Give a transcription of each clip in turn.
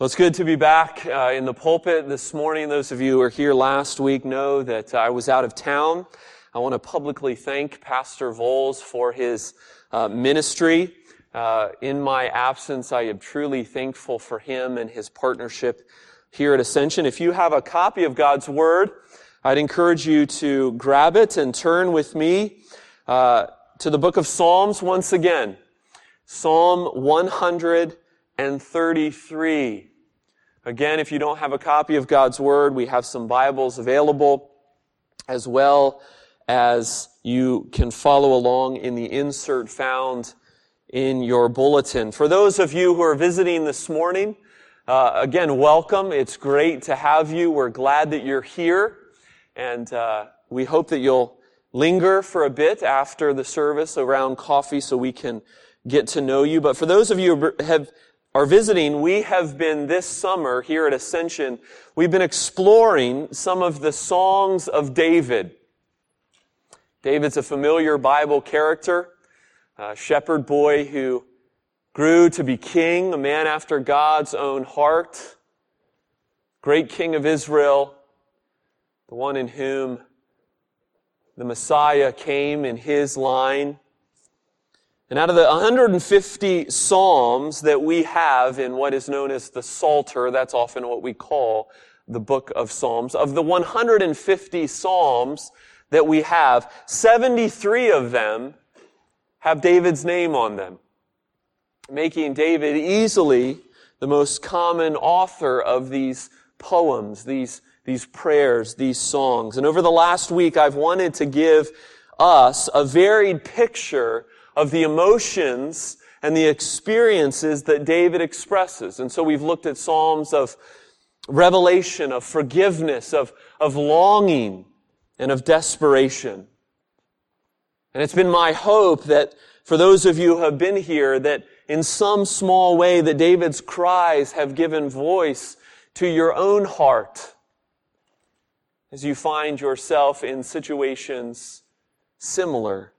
Well, it's good to be back uh, in the pulpit this morning. Those of you who were here last week know that I was out of town. I want to publicly thank Pastor Voles for his uh, ministry. Uh, in my absence, I am truly thankful for him and his partnership here at Ascension. If you have a copy of God's Word, I'd encourage you to grab it and turn with me uh, to the book of Psalms once again. Psalm 100 and 33. Again, if you don't have a copy of God's Word, we have some Bibles available as well as you can follow along in the insert found in your bulletin. For those of you who are visiting this morning, uh, again, welcome. It's great to have you. We're glad that you're here. And uh, we hope that you'll linger for a bit after the service around coffee so we can get to know you. But for those of you who have are visiting, we have been this summer here at Ascension, we've been exploring some of the songs of David. David's a familiar Bible character, a shepherd boy who grew to be king, a man after God's own heart, great king of Israel, the one in whom the Messiah came in his line. And out of the 150 Psalms that we have in what is known as the Psalter, that's often what we call the book of Psalms, of the 150 Psalms that we have, 73 of them have David's name on them, making David easily the most common author of these poems, these, these prayers, these songs. And over the last week, I've wanted to give us a varied picture of the emotions and the experiences that David expresses. And so we've looked at Psalms of revelation, of forgiveness, of, of longing, and of desperation. And it's been my hope that for those of you who have been here, that in some small way that David's cries have given voice to your own heart as you find yourself in situations similar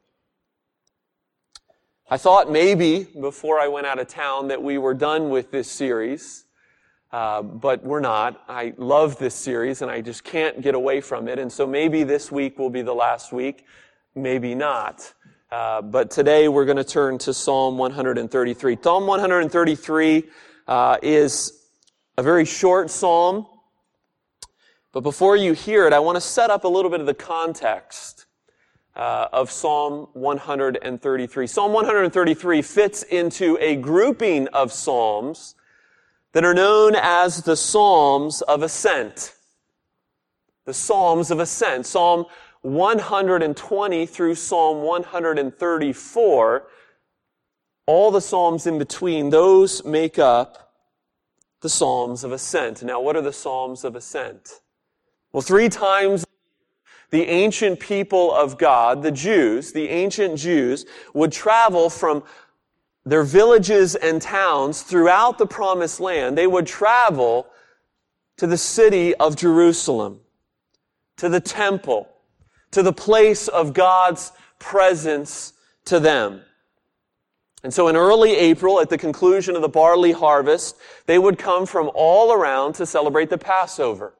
I thought maybe before I went out of town that we were done with this series, uh, but we're not. I love this series and I just can't get away from it. And so maybe this week will be the last week, maybe not. Uh, but today we're going to turn to Psalm 133. Psalm 133 uh, is a very short psalm. But before you hear it, I want to set up a little bit of the context uh, of Psalm 133. Psalm 133 fits into a grouping of psalms that are known as the Psalms of Ascent. The Psalms of Ascent. Psalm 120 through Psalm 134, all the Psalms in between, those make up the Psalms of Ascent. Now, what are the Psalms of Ascent? Well, three times the ancient people of God, the Jews, the ancient Jews, would travel from their villages and towns throughout the promised land. They would travel to the city of Jerusalem, to the temple, to the place of God's presence to them. And so in early April, at the conclusion of the barley harvest, they would come from all around to celebrate the Passover.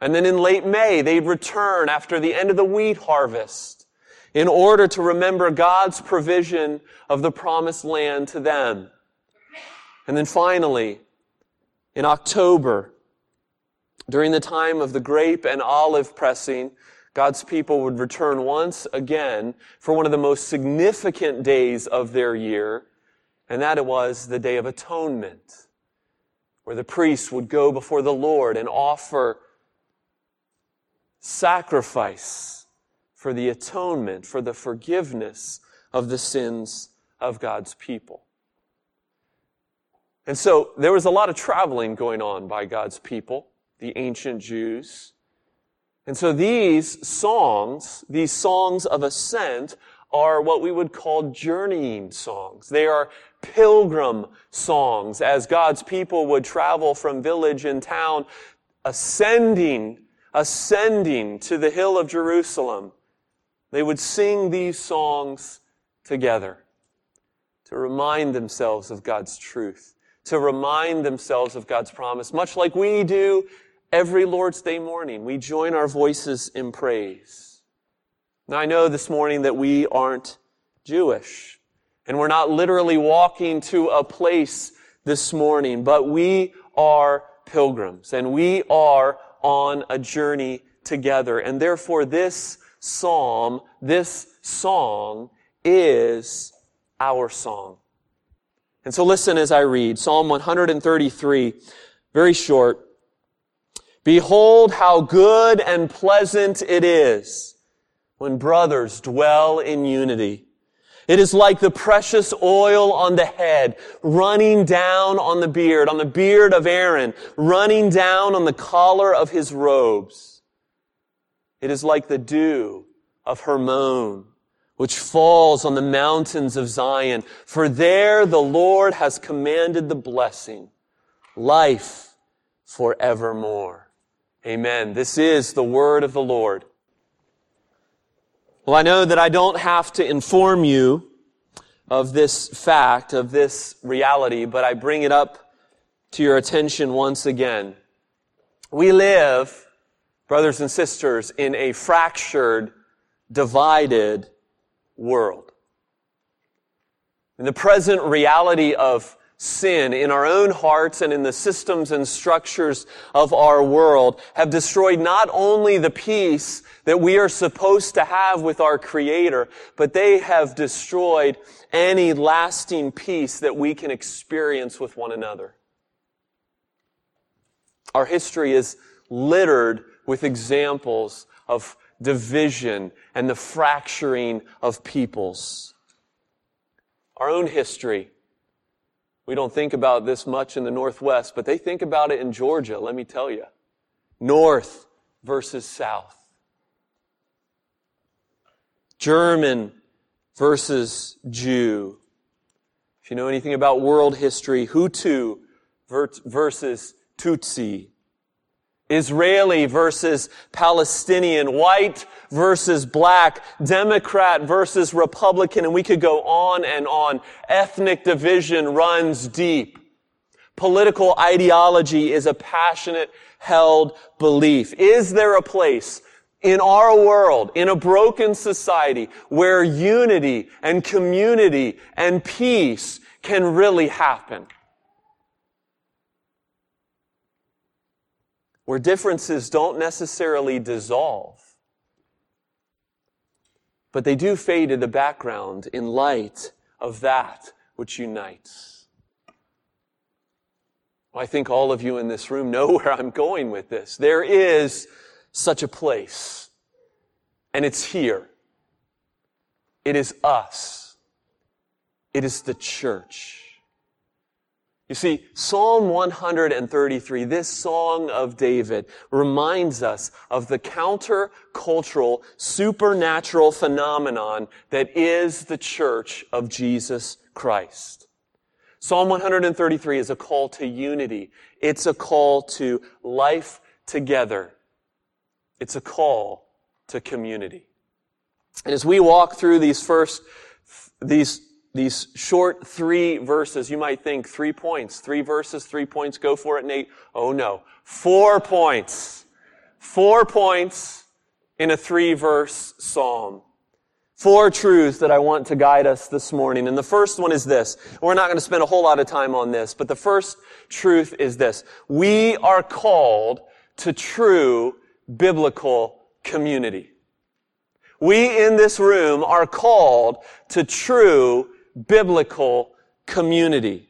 And then in late May, they'd return after the end of the wheat harvest in order to remember God's provision of the promised land to them. And then finally, in October, during the time of the grape and olive pressing, God's people would return once again for one of the most significant days of their year, and that it was the Day of Atonement, where the priests would go before the Lord and offer sacrifice for the atonement, for the forgiveness of the sins of God's people. And so there was a lot of traveling going on by God's people, the ancient Jews. And so these songs, these songs of ascent, are what we would call journeying songs. They are pilgrim songs as God's people would travel from village and town, ascending ascending to the hill of Jerusalem, they would sing these songs together to remind themselves of God's truth, to remind themselves of God's promise, much like we do every Lord's Day morning. We join our voices in praise. Now, I know this morning that we aren't Jewish, and we're not literally walking to a place this morning, but we are pilgrims, and we are on a journey together. And therefore, this psalm, this song, is our song. And so listen as I read Psalm 133, very short. Behold how good and pleasant it is when brothers dwell in unity. It is like the precious oil on the head, running down on the beard, on the beard of Aaron, running down on the collar of his robes. It is like the dew of Hermon, which falls on the mountains of Zion. For there the Lord has commanded the blessing, life forevermore. Amen. This is the word of the Lord. Well, I know that I don't have to inform you of this fact, of this reality, but I bring it up to your attention once again. We live, brothers and sisters, in a fractured, divided world. In the present reality of sin in our own hearts and in the systems and structures of our world have destroyed not only the peace that we are supposed to have with our Creator, but they have destroyed any lasting peace that we can experience with one another. Our history is littered with examples of division and the fracturing of peoples. Our own history we don't think about this much in the Northwest, but they think about it in Georgia, let me tell you. North versus South. German versus Jew. If you know anything about world history, Hutu versus Tutsi. Israeli versus Palestinian, white versus black, Democrat versus Republican, and we could go on and on. Ethnic division runs deep. Political ideology is a passionate held belief. Is there a place in our world, in a broken society, where unity and community and peace can really happen? Where differences don't necessarily dissolve, but they do fade in the background in light of that which unites. Well, I think all of you in this room know where I'm going with this. There is such a place, and it's here. It is us. It is the church. You see, Psalm 133, this song of David, reminds us of the counter-cultural, supernatural phenomenon that is the church of Jesus Christ. Psalm 133 is a call to unity. It's a call to life together. It's a call to community. And as we walk through these first, these these short three verses, you might think three points, three verses, three points, go for it, Nate. Oh no. Four points. Four points in a three verse psalm. Four truths that I want to guide us this morning. And the first one is this. We're not going to spend a whole lot of time on this, but the first truth is this. We are called to true biblical community. We in this room are called to true biblical community.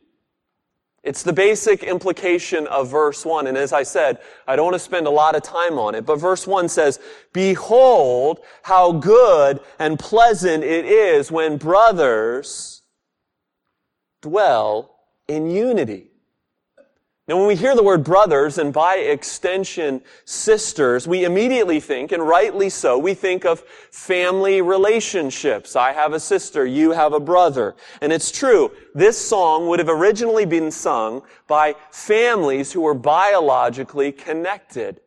It's the basic implication of verse 1. And as I said, I don't want to spend a lot of time on it, but verse 1 says, Behold how good and pleasant it is when brothers dwell in unity. Now, when we hear the word brothers and by extension sisters, we immediately think, and rightly so, we think of family relationships. I have a sister, you have a brother. And it's true, this song would have originally been sung by families who were biologically connected.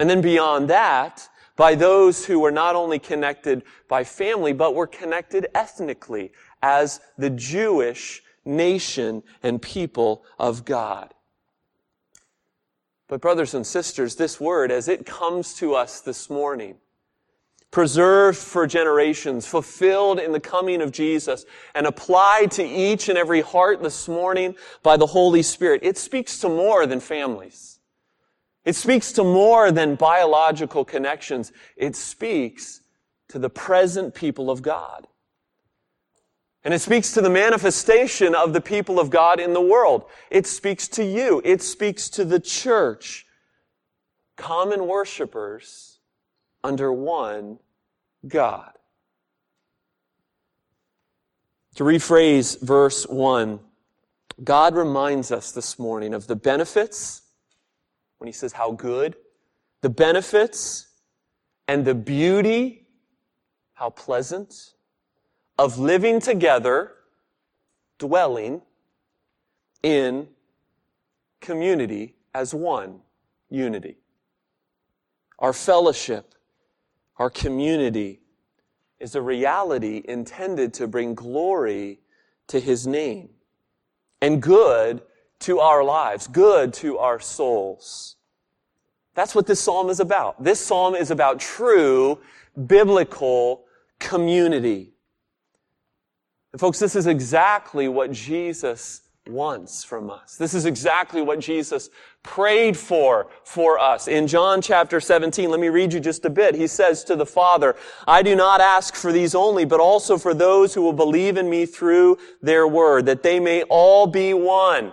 And then beyond that, by those who were not only connected by family, but were connected ethnically as the Jewish nation and people of God. But brothers and sisters, this word, as it comes to us this morning, preserved for generations, fulfilled in the coming of Jesus, and applied to each and every heart this morning by the Holy Spirit, it speaks to more than families. It speaks to more than biological connections. It speaks to the present people of God. And it speaks to the manifestation of the people of God in the world. It speaks to you. It speaks to the church. Common worshipers under one God. To rephrase verse 1, God reminds us this morning of the benefits, when he says how good, the benefits and the beauty, how pleasant, of living together, dwelling in community as one unity. Our fellowship, our community is a reality intended to bring glory to His name and good to our lives, good to our souls. That's what this psalm is about. This psalm is about true biblical community. And folks, this is exactly what Jesus wants from us. This is exactly what Jesus prayed for for us. In John chapter 17, let me read you just a bit. He says to the Father, I do not ask for these only, but also for those who will believe in me through their word, that they may all be one.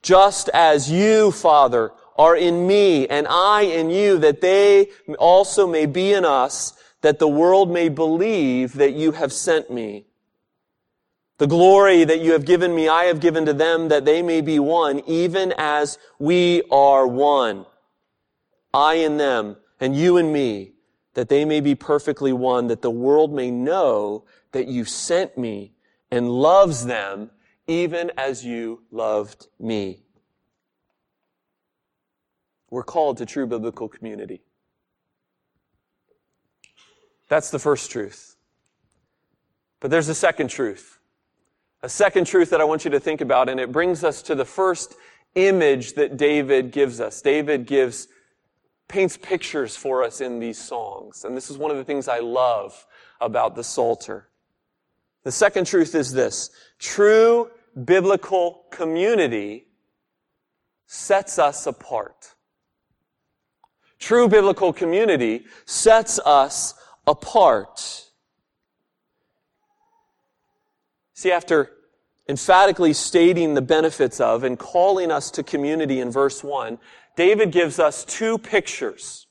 Just as you, Father, are in me and I in you, that they also may be in us, that the world may believe that you have sent me. The glory that you have given me, I have given to them that they may be one, even as we are one. I in them, and you in me, that they may be perfectly one, that the world may know that you sent me and loves them even as you loved me. We're called to true biblical community. That's the first truth. But there's a second truth. A second truth that I want you to think about, and it brings us to the first image that David gives us. David gives, paints pictures for us in these songs. And this is one of the things I love about the Psalter. The second truth is this. True biblical community sets us apart. True biblical community sets us apart. See, after emphatically stating the benefits of and calling us to community in verse 1, David gives us two pictures.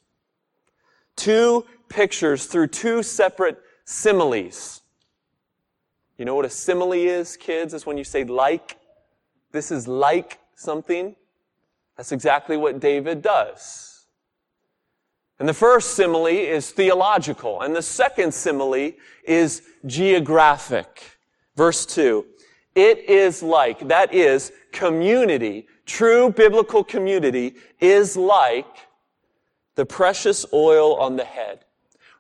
Two pictures through two separate similes. You know what a simile is, kids? Is when you say like. This is like something. That's exactly what David does. And the first simile is theological, and the second simile is geographic. Verse 2. It is like, that is, community, true biblical community is like the precious oil on the head,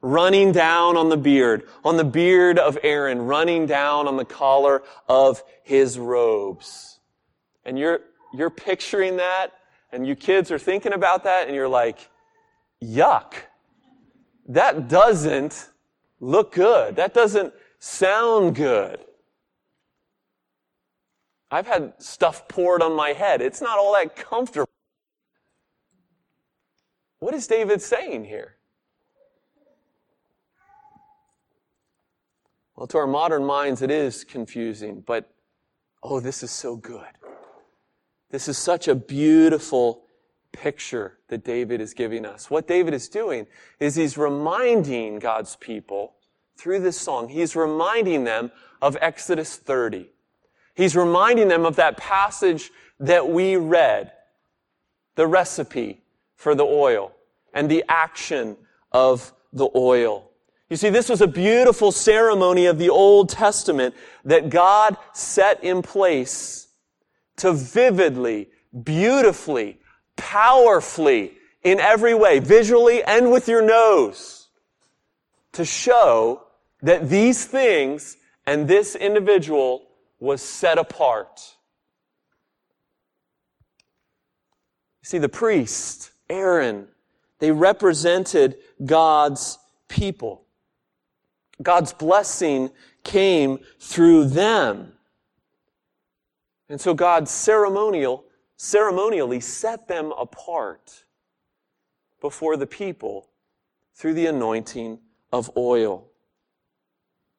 running down on the beard, on the beard of Aaron, running down on the collar of his robes. And you're, you're picturing that, and you kids are thinking about that, and you're like, yuck. That doesn't look good. That doesn't sound good. I've had stuff poured on my head. It's not all that comfortable. What is David saying here? Well, to our modern minds, it is confusing, but oh, this is so good. This is such a beautiful picture that David is giving us. What David is doing is he's reminding God's people through this song, he's reminding them of Exodus 30. He's reminding them of that passage that we read, the recipe for the oil and the action of the oil. You see, this was a beautiful ceremony of the Old Testament that God set in place to vividly, beautifully, powerfully, in every way, visually and with your nose, to show that these things and this individual was set apart. You see, the priest, Aaron, they represented God's people. God's blessing came through them. And so God ceremonial, ceremonially set them apart before the people through the anointing of oil.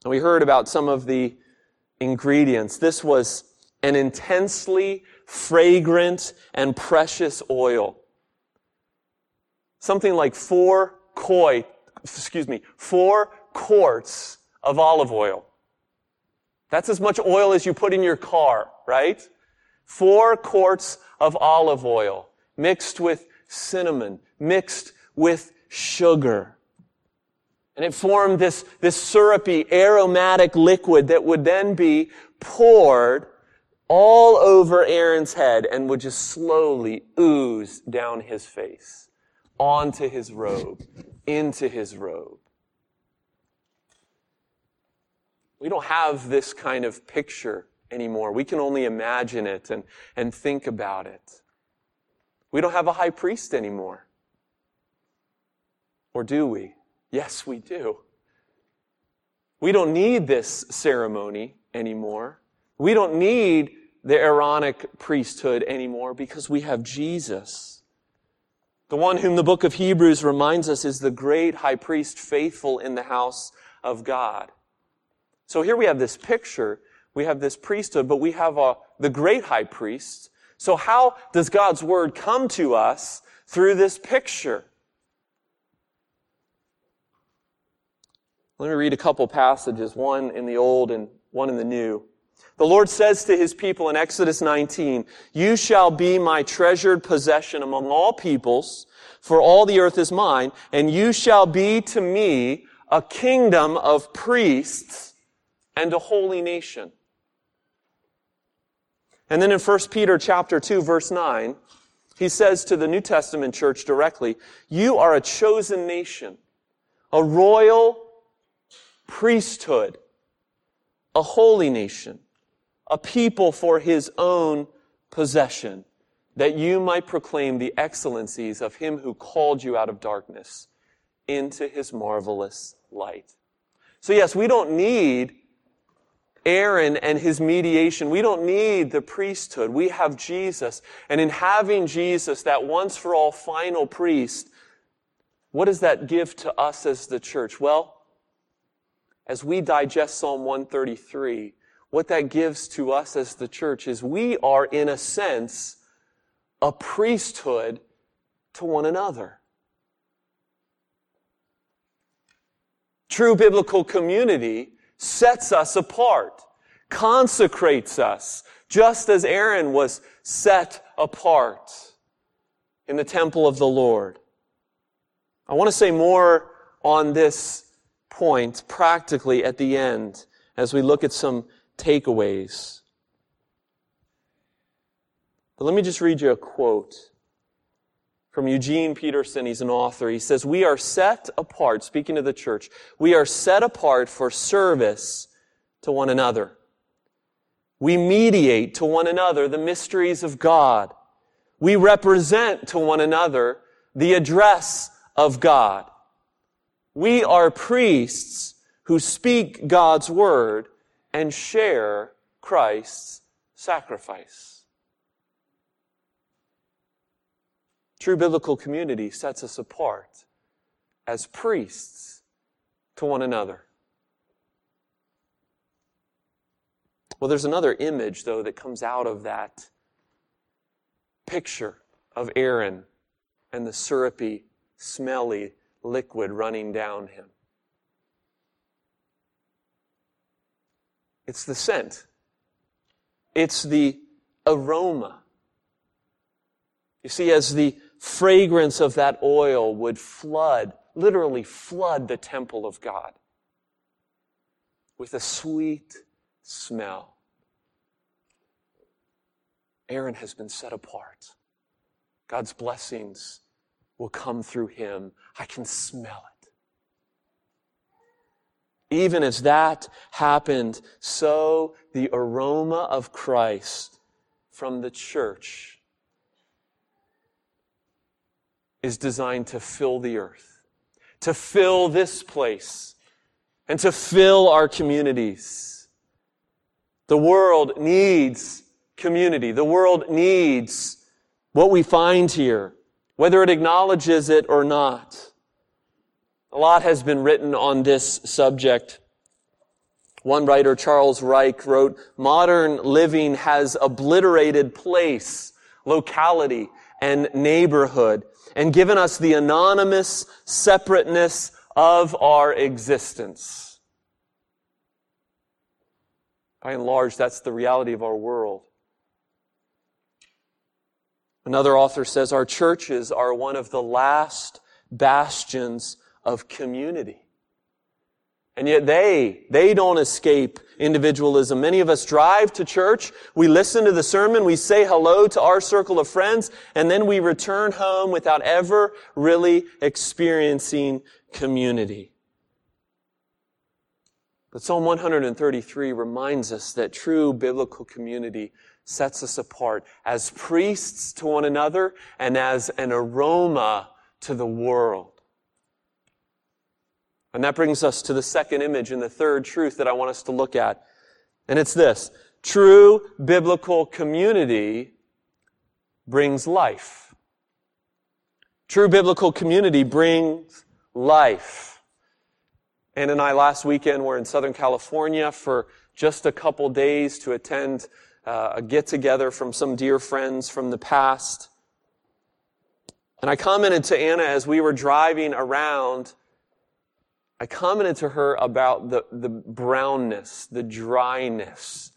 And we heard about some of the ingredients. This was an intensely fragrant and precious oil. Something like four koi, excuse me, four quarts of olive oil. That's as much oil as you put in your car, right? Four quarts of olive oil mixed with cinnamon, mixed with sugar. And it formed this, this syrupy, aromatic liquid that would then be poured all over Aaron's head and would just slowly ooze down his face, onto his robe, into his robe. We don't have this kind of picture anymore. We can only imagine it and, and think about it. We don't have a high priest anymore. Or do we? Yes, we do. We don't need this ceremony anymore. We don't need the Aaronic priesthood anymore because we have Jesus. The one whom the book of Hebrews reminds us is the great high priest faithful in the house of God. So here we have this picture. We have this priesthood, but we have a, uh, the great high priest. So how does God's word come to us through this picture? Let me read a couple passages, one in the Old and one in the New. The Lord says to his people in Exodus 19, You shall be my treasured possession among all peoples, for all the earth is mine, and you shall be to me a kingdom of priests and a holy nation. And then in 1 Peter chapter 2 verse 9, he says to the New Testament church directly, You are a chosen nation, a royal priesthood, a holy nation, a people for his own possession, that you might proclaim the excellencies of him who called you out of darkness into his marvelous light. So yes, we don't need Aaron and his mediation. We don't need the priesthood. We have Jesus. And in having Jesus, that once for all final priest, what does that give to us as the church? Well, as we digest Psalm 133, what that gives to us as the church is we are, in a sense, a priesthood to one another. True biblical community sets us apart, consecrates us, just as Aaron was set apart in the temple of the Lord. I want to say more on this point practically at the end as we look at some takeaways. But let me just read you a quote from Eugene Peterson. He's an author. He says, We are set apart, speaking to the church, we are set apart for service to one another. We mediate to one another the mysteries of God. We represent to one another the address of God. We are priests who speak God's word and share Christ's sacrifice. True biblical community sets us apart as priests to one another. Well, there's another image, though, that comes out of that picture of Aaron and the syrupy, smelly liquid running down him. It's the scent. It's the aroma. You see, as the fragrance of that oil would flood, literally flood the temple of God with a sweet smell. Aaron has been set apart. God's blessings will come through him. I can smell it. even as that happened, so the aroma of Christ from the church is designed to fill the earth, to fill this place, and to fill our communities. The world needs community. The world needs what we find here, whether it acknowledges it or not. A lot has been written on this subject. One writer, Charles Reich, wrote, modern living has obliterated place, locality, and neighborhood, and given us the anonymous separateness of our existence. By and large, that's the reality of our world. Another author says our churches are one of the last bastions of community. And yet they, they don't escape individualism. Many of us drive to church, we listen to the sermon, we say hello to our circle of friends, and then we return home without ever really experiencing community. But Psalm 133 reminds us that true biblical community sets us apart as priests to one another and as an aroma to the world. And that brings us to the second image and the third truth that I want us to look at. And it's this. True biblical community brings life. True biblical community brings life. Ann and I last weekend were in Southern California for just a couple days to attend uh, a get together from some dear friends from the past. And I commented to Anna as we were driving around I commented to her about the, the brownness, the dryness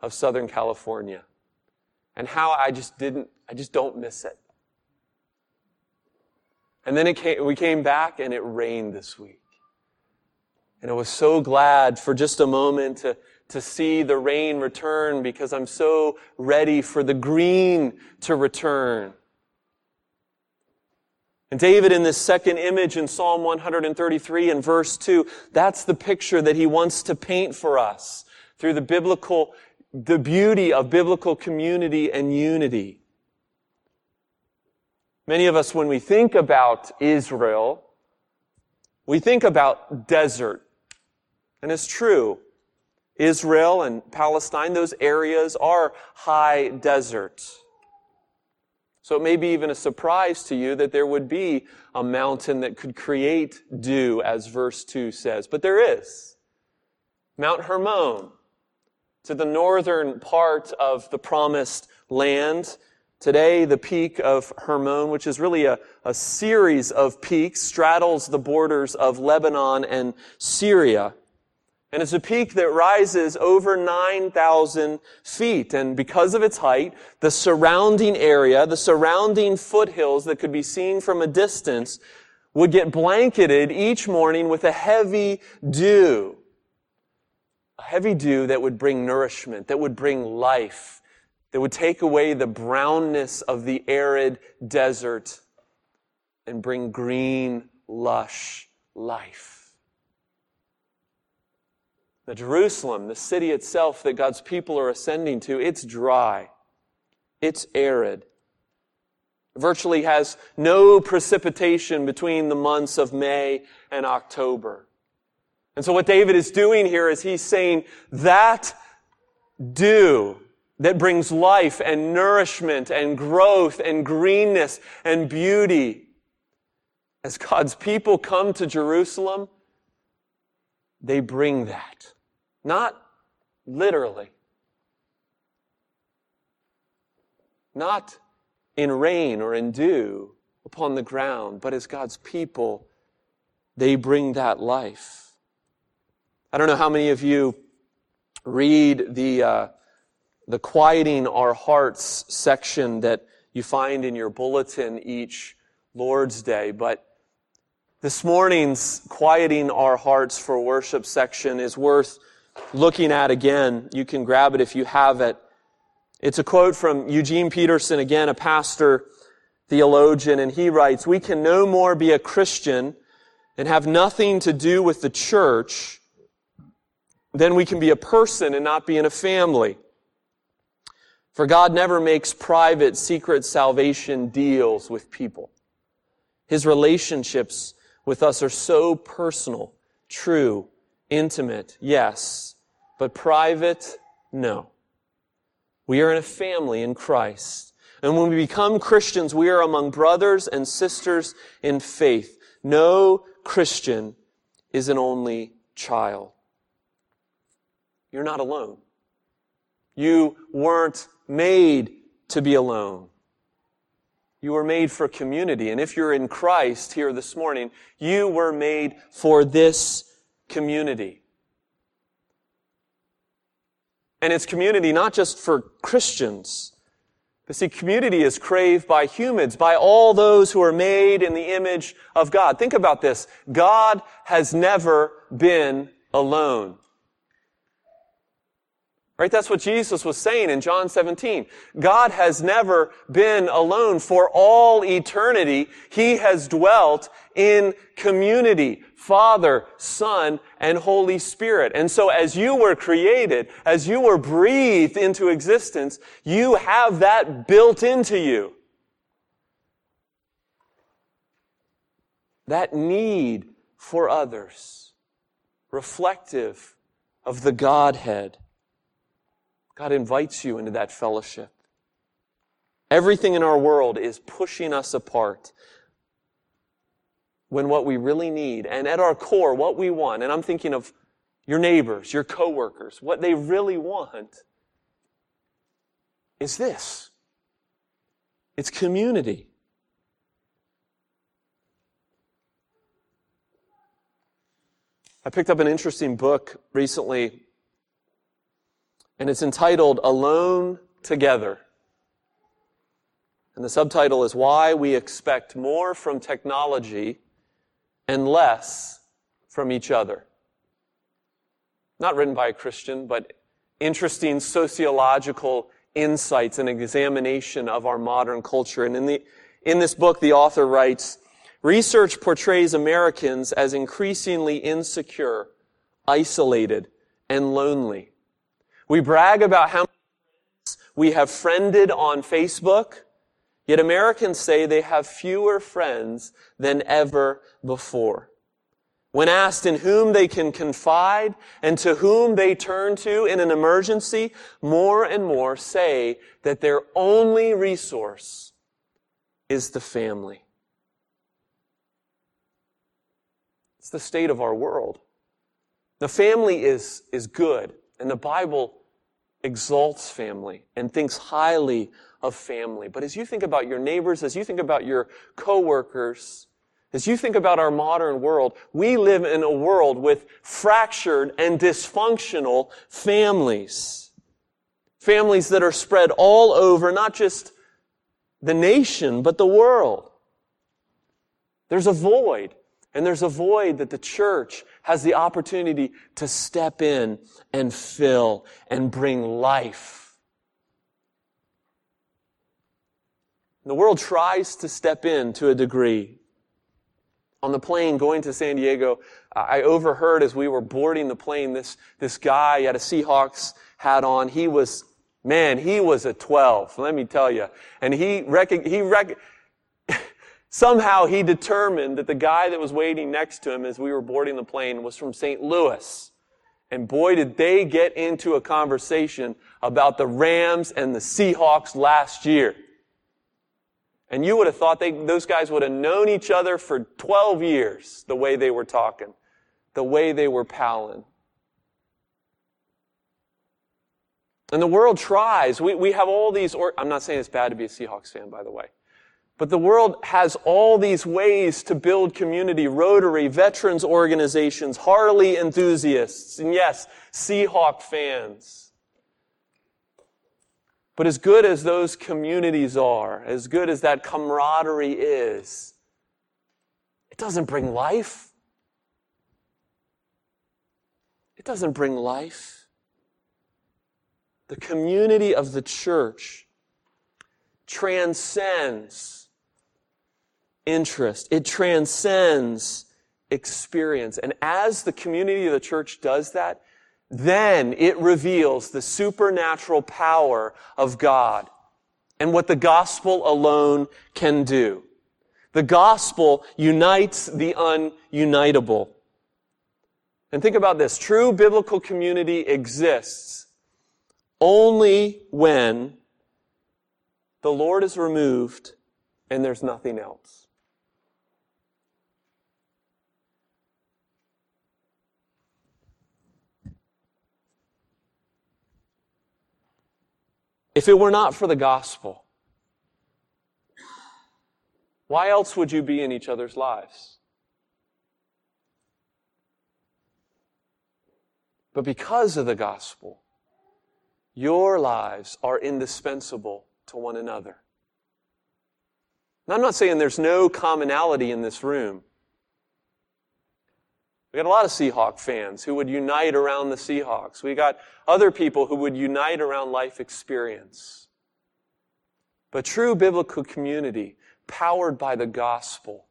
of Southern California and how I just didn't, I just don't miss it. And then it came, we came back and it rained this week. And I was so glad for just a moment to, to see the rain return because I'm so ready for the green to return. And David in this second image in Psalm 133 and verse 2, that's the picture that he wants to paint for us through the biblical, the beauty of biblical community and unity. Many of us, when we think about Israel, we think about desert. And it's true. Israel and Palestine, those areas are high desert. So it may be even a surprise to you that there would be a mountain that could create dew, as verse 2 says. But there is. Mount Hermon, to the northern part of the promised land. Today, the peak of Hermon, which is really a, a series of peaks, straddles the borders of Lebanon and Syria. And it's a peak that rises over 9,000 feet. And because of its height, the surrounding area, the surrounding foothills that could be seen from a distance would get blanketed each morning with a heavy dew. A heavy dew that would bring nourishment, that would bring life, that would take away the brownness of the arid desert and bring green, lush life. Jerusalem, the city itself that God's people are ascending to, it's dry. It's arid. Virtually has no precipitation between the months of May and October. And so what David is doing here is he's saying that dew that brings life and nourishment and growth and greenness and beauty. As God's people come to Jerusalem, they bring that. Not literally. Not in rain or in dew upon the ground, but as God's people, they bring that life. I don't know how many of you read the, uh, the quieting our hearts section that you find in your bulletin each Lord's Day, but this morning's quieting our hearts for worship section is worth looking at again. You can grab it if you have it. It's a quote from Eugene Peterson, again, a pastor, theologian, and he writes, We can no more be a Christian and have nothing to do with the church than we can be a person and not be in a family. For God never makes private, secret salvation deals with people. His relationships with us are so personal, true, intimate, yes, but private, no. We are in a family in Christ. And when we become Christians, we are among brothers and sisters in faith. No Christian is an only child. You're not alone. You weren't made to be alone. You were made for community. And if you're in Christ here this morning, you were made for this community. And it's community not just for Christians. But see, community is craved by humans, by all those who are made in the image of God. Think about this. God has never been alone. Right? That's what Jesus was saying in John 17. God has never been alone for all eternity. He has dwelt in community. Father, Son, and Holy Spirit. And so as you were created, as you were breathed into existence, you have that built into you. That need for others, reflective of the Godhead. God invites you into that fellowship. Everything in our world is pushing us apart. When what we really need, and at our core, what we want, and I'm thinking of your neighbors, your coworkers, what they really want is this. It's community. I picked up an interesting book recently and it's entitled Alone Together. And the subtitle is Why We Expect More from Technology and Less from Each Other. Not written by a Christian, but interesting sociological insights and examination of our modern culture. And in the, in this book, the author writes, research portrays Americans as increasingly insecure, isolated, and lonely. We brag about how many we have friended on Facebook, yet Americans say they have fewer friends than ever before. When asked in whom they can confide and to whom they turn to in an emergency, more and more say that their only resource is the family. It's the state of our world. The family is, is good, and the Bible exalts family and thinks highly of family. But as you think about your neighbors, as you think about your coworkers, as you think about our modern world, we live in a world with fractured and dysfunctional families. Families that are spread all over, not just the nation, but the world. There's a void. And there's a void that the church has the opportunity to step in and fill and bring life. The world tries to step in to a degree. On the plane going to San Diego, I overheard as we were boarding the plane, this, this guy had a Seahawks hat on. He was, man, he was a 12, let me tell you. And he, rec- he rec- Somehow he determined that the guy that was waiting next to him as we were boarding the plane was from St. Louis. And boy, did they get into a conversation about the Rams and the Seahawks last year. And you would have thought they, those guys would have known each other for 12 years, the way they were talking, the way they were palling. And the world tries. We, we have all these, or, I'm not saying it's bad to be a Seahawks fan, by the way. But the world has all these ways to build community. Rotary, veterans organizations, Harley enthusiasts, and yes, Seahawk fans. But as good as those communities are, as good as that camaraderie is, it doesn't bring life. It doesn't bring life. The community of the church transcends interest. It transcends experience. And as the community of the church does that, then it reveals the supernatural power of God and what the gospel alone can do. The gospel unites the ununitable. And think about this. True biblical community exists only when the Lord is removed and there's nothing else. If it were not for the gospel, why else would you be in each other's lives? But because of the gospel, your lives are indispensable to one another. Now, I'm not saying there's no commonality in this room. We got a lot of Seahawk fans who would unite around the Seahawks. We got other people who would unite around life experience. But true biblical community, powered by the gospel,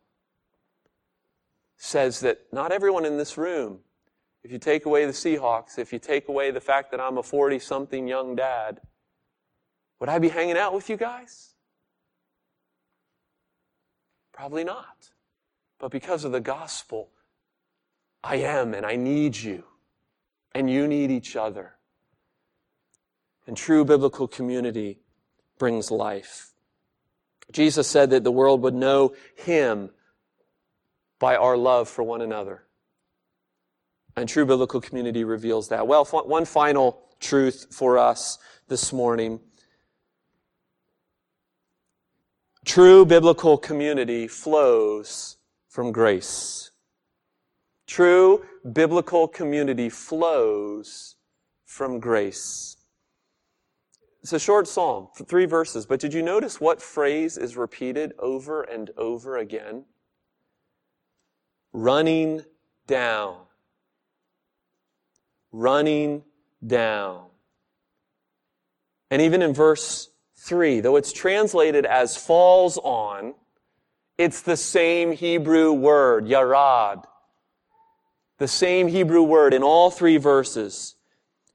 says that not everyone in this room, if you take away the Seahawks, if you take away the fact that I'm a 40 something young dad, would I be hanging out with you guys? Probably not. But because of the gospel, I am and I need you. And you need each other. And true biblical community brings life. Jesus said that the world would know him by our love for one another. And true biblical community reveals that. Well, one final truth for us this morning. True biblical community flows from grace. True biblical community flows from grace. It's a short psalm, three verses, but did you notice what phrase is repeated over and over again? Running down. Running down. And even in verse 3, though it's translated as falls on, it's the same Hebrew word, yarad the same Hebrew word in all three verses.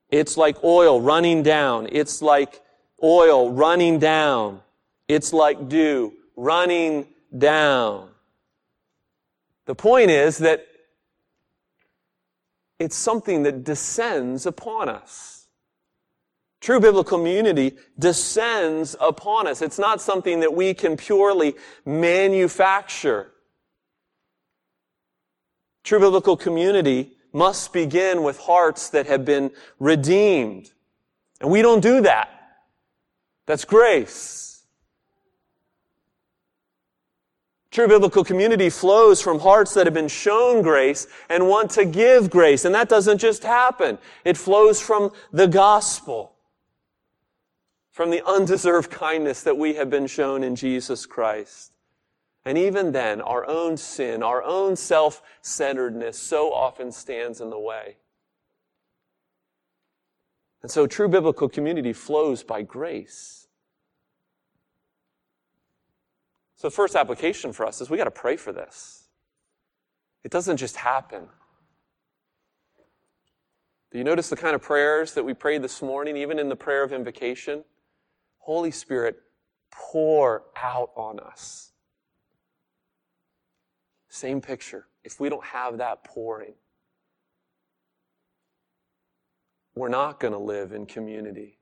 It's like oil running down. It's like oil running down. It's like dew running down. The point is that it's something that descends upon us. True biblical community descends upon us. It's not something that we can purely manufacture. True biblical community must begin with hearts that have been redeemed. And we don't do that. That's grace. True biblical community flows from hearts that have been shown grace and want to give grace. And that doesn't just happen. It flows from the gospel. From the undeserved kindness that we have been shown in Jesus Christ. And even then, our own sin, our own self centeredness so often stands in the way. And so, true biblical community flows by grace. So, the first application for us is we got to pray for this. It doesn't just happen. Do you notice the kind of prayers that we prayed this morning, even in the prayer of invocation? Holy Spirit, pour out on us. Same picture. If we don't have that pouring, we're not going to live in community.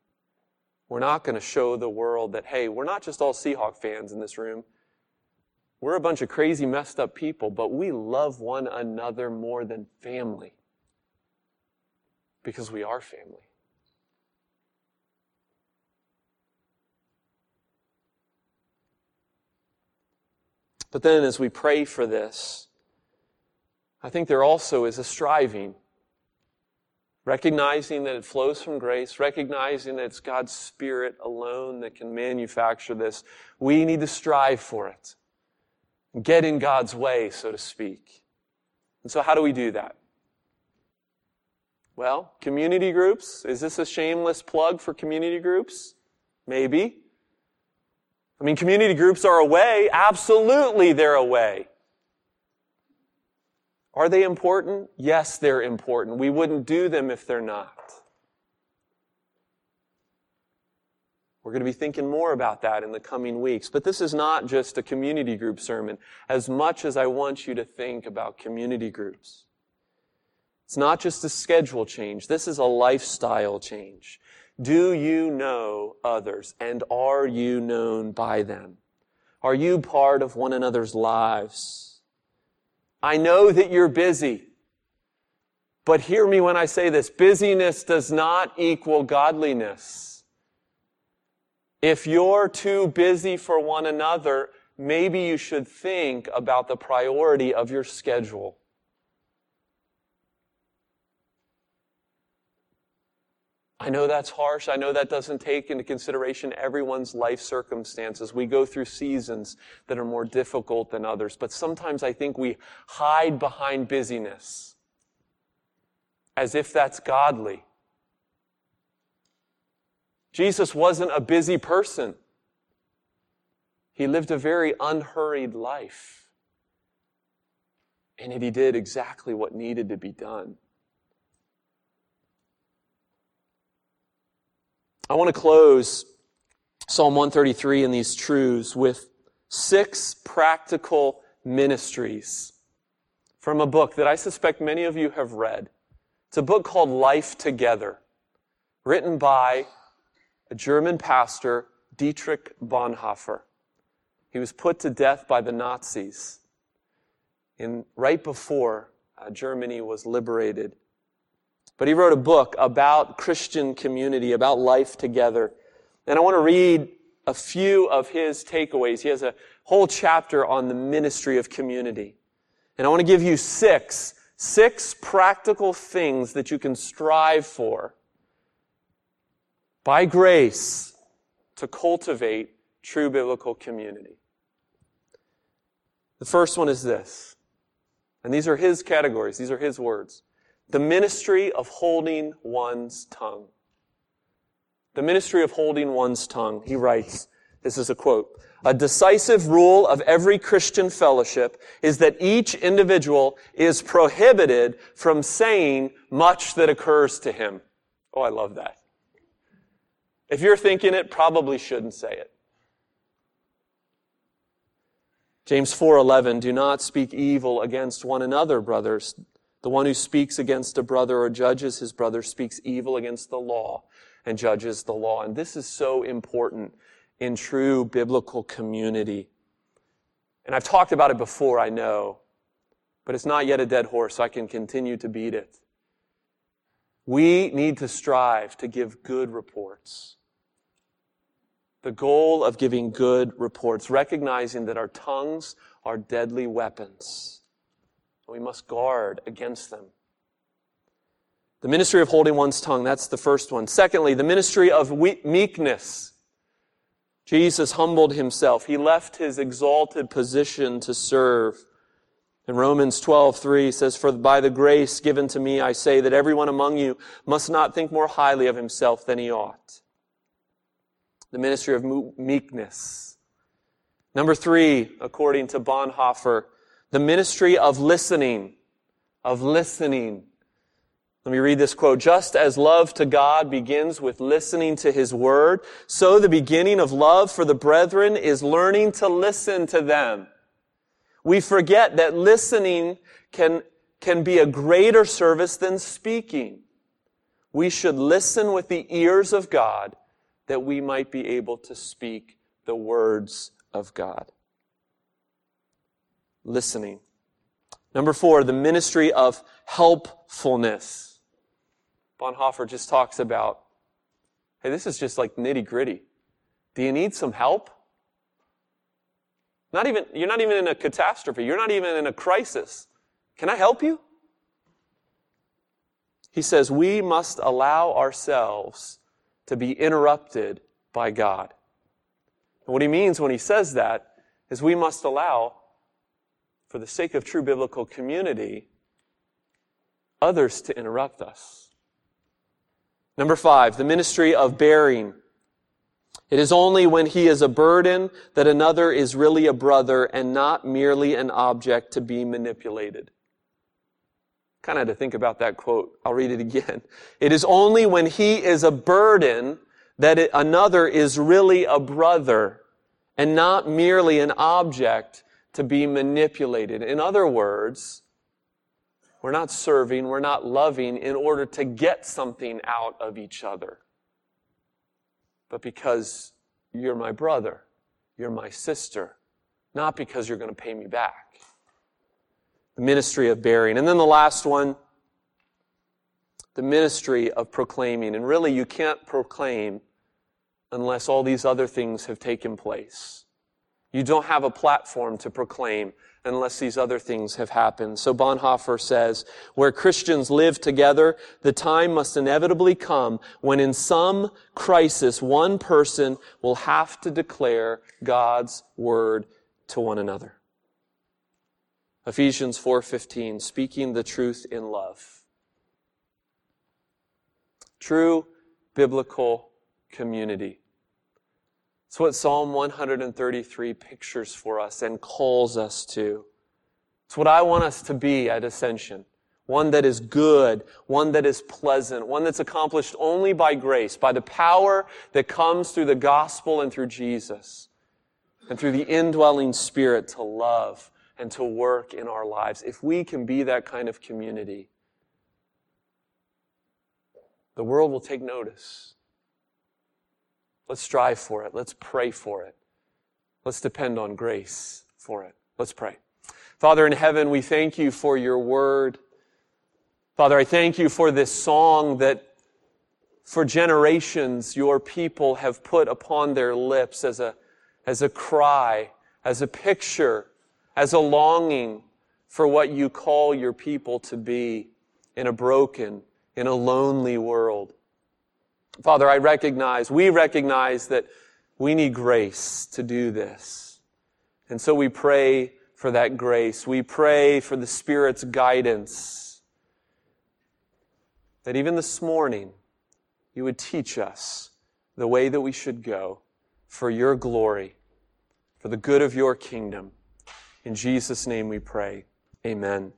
We're not going to show the world that, hey, we're not just all Seahawk fans in this room. We're a bunch of crazy, messed up people, but we love one another more than family because we are family. But then as we pray for this, I think there also is a striving. Recognizing that it flows from grace, recognizing that it's God's Spirit alone that can manufacture this. We need to strive for it. Get in God's way, so to speak. And so, how do we do that? Well, community groups. Is this a shameless plug for community groups? Maybe. I mean, community groups are a way. Absolutely, they're a way. Are they important? Yes, they're important. We wouldn't do them if they're not. We're going to be thinking more about that in the coming weeks. But this is not just a community group sermon, as much as I want you to think about community groups. It's not just a schedule change. This is a lifestyle change. Do you know others and are you known by them? Are you part of one another's lives? I know that you're busy, but hear me when I say this. Busyness does not equal godliness. If you're too busy for one another, maybe you should think about the priority of your schedule. I know that's harsh. I know that doesn't take into consideration everyone's life circumstances. We go through seasons that are more difficult than others, but sometimes I think we hide behind busyness as if that's godly. Jesus wasn't a busy person. He lived a very unhurried life. And yet he did exactly what needed to be done. I want to close Psalm 133 and these truths with six practical ministries from a book that I suspect many of you have read. It's a book called Life Together, written by a German pastor, Dietrich Bonhoeffer. He was put to death by the Nazis in, right before uh, Germany was liberated but he wrote a book about Christian community, about life together. And I want to read a few of his takeaways. He has a whole chapter on the ministry of community. And I want to give you six, six practical things that you can strive for by grace to cultivate true biblical community. The first one is this. And these are his categories. These are his words. The ministry of holding one's tongue. The ministry of holding one's tongue. He writes, this is a quote, a decisive rule of every Christian fellowship is that each individual is prohibited from saying much that occurs to him. Oh, I love that. If you're thinking it, probably shouldn't say it. James 4:11 Do not speak evil against one another, brothers. The one who speaks against a brother or judges his brother speaks evil against the law and judges the law. And this is so important in true biblical community. And I've talked about it before, I know, but it's not yet a dead horse, so I can continue to beat it. We need to strive to give good reports. The goal of giving good reports, recognizing that our tongues are deadly weapons. We must guard against them. The ministry of holding one's tongue, that's the first one. Secondly, the ministry of meekness. Jesus humbled himself. He left his exalted position to serve. In Romans 12, 3 says, For by the grace given to me, I say that everyone among you must not think more highly of himself than he ought. The ministry of meekness. Number three, according to Bonhoeffer, the ministry of listening, of listening. Let me read this quote. Just as love to God begins with listening to His Word, so the beginning of love for the brethren is learning to listen to them. We forget that listening can, can be a greater service than speaking. We should listen with the ears of God that we might be able to speak the words of God listening. Number four, the ministry of helpfulness. Bonhoeffer just talks about, hey, this is just like nitty gritty. Do you need some help? Not even, you're not even in a catastrophe. You're not even in a crisis. Can I help you? He says, we must allow ourselves to be interrupted by God. And what he means when he says that is we must allow for the sake of true biblical community, others to interrupt us. Number five, the ministry of bearing. It is only when he is a burden that another is really a brother and not merely an object to be manipulated. Kind of had to think about that quote. I'll read it again. It is only when he is a burden that it, another is really a brother and not merely an object to be manipulated. In other words, we're not serving, we're not loving in order to get something out of each other, but because you're my brother, you're my sister, not because you're going to pay me back. The ministry of bearing. And then the last one, the ministry of proclaiming. And really, you can't proclaim unless all these other things have taken place. You don't have a platform to proclaim unless these other things have happened. So Bonhoeffer says, where Christians live together, the time must inevitably come when in some crisis, one person will have to declare God's word to one another. Ephesians 4:15 speaking the truth in love. True biblical community. It's what Psalm 133 pictures for us and calls us to. It's what I want us to be at Ascension. One that is good, one that is pleasant, one that's accomplished only by grace, by the power that comes through the gospel and through Jesus, and through the indwelling spirit to love and to work in our lives. If we can be that kind of community, the world will take notice. Let's strive for it. Let's pray for it. Let's depend on grace for it. Let's pray. Father in heaven, we thank you for your word. Father, I thank you for this song that for generations your people have put upon their lips as a, as a cry, as a picture, as a longing for what you call your people to be in a broken, in a lonely world. Father, I recognize, we recognize that we need grace to do this. And so we pray for that grace. We pray for the Spirit's guidance. That even this morning, you would teach us the way that we should go for your glory, for the good of your kingdom. In Jesus' name we pray. Amen.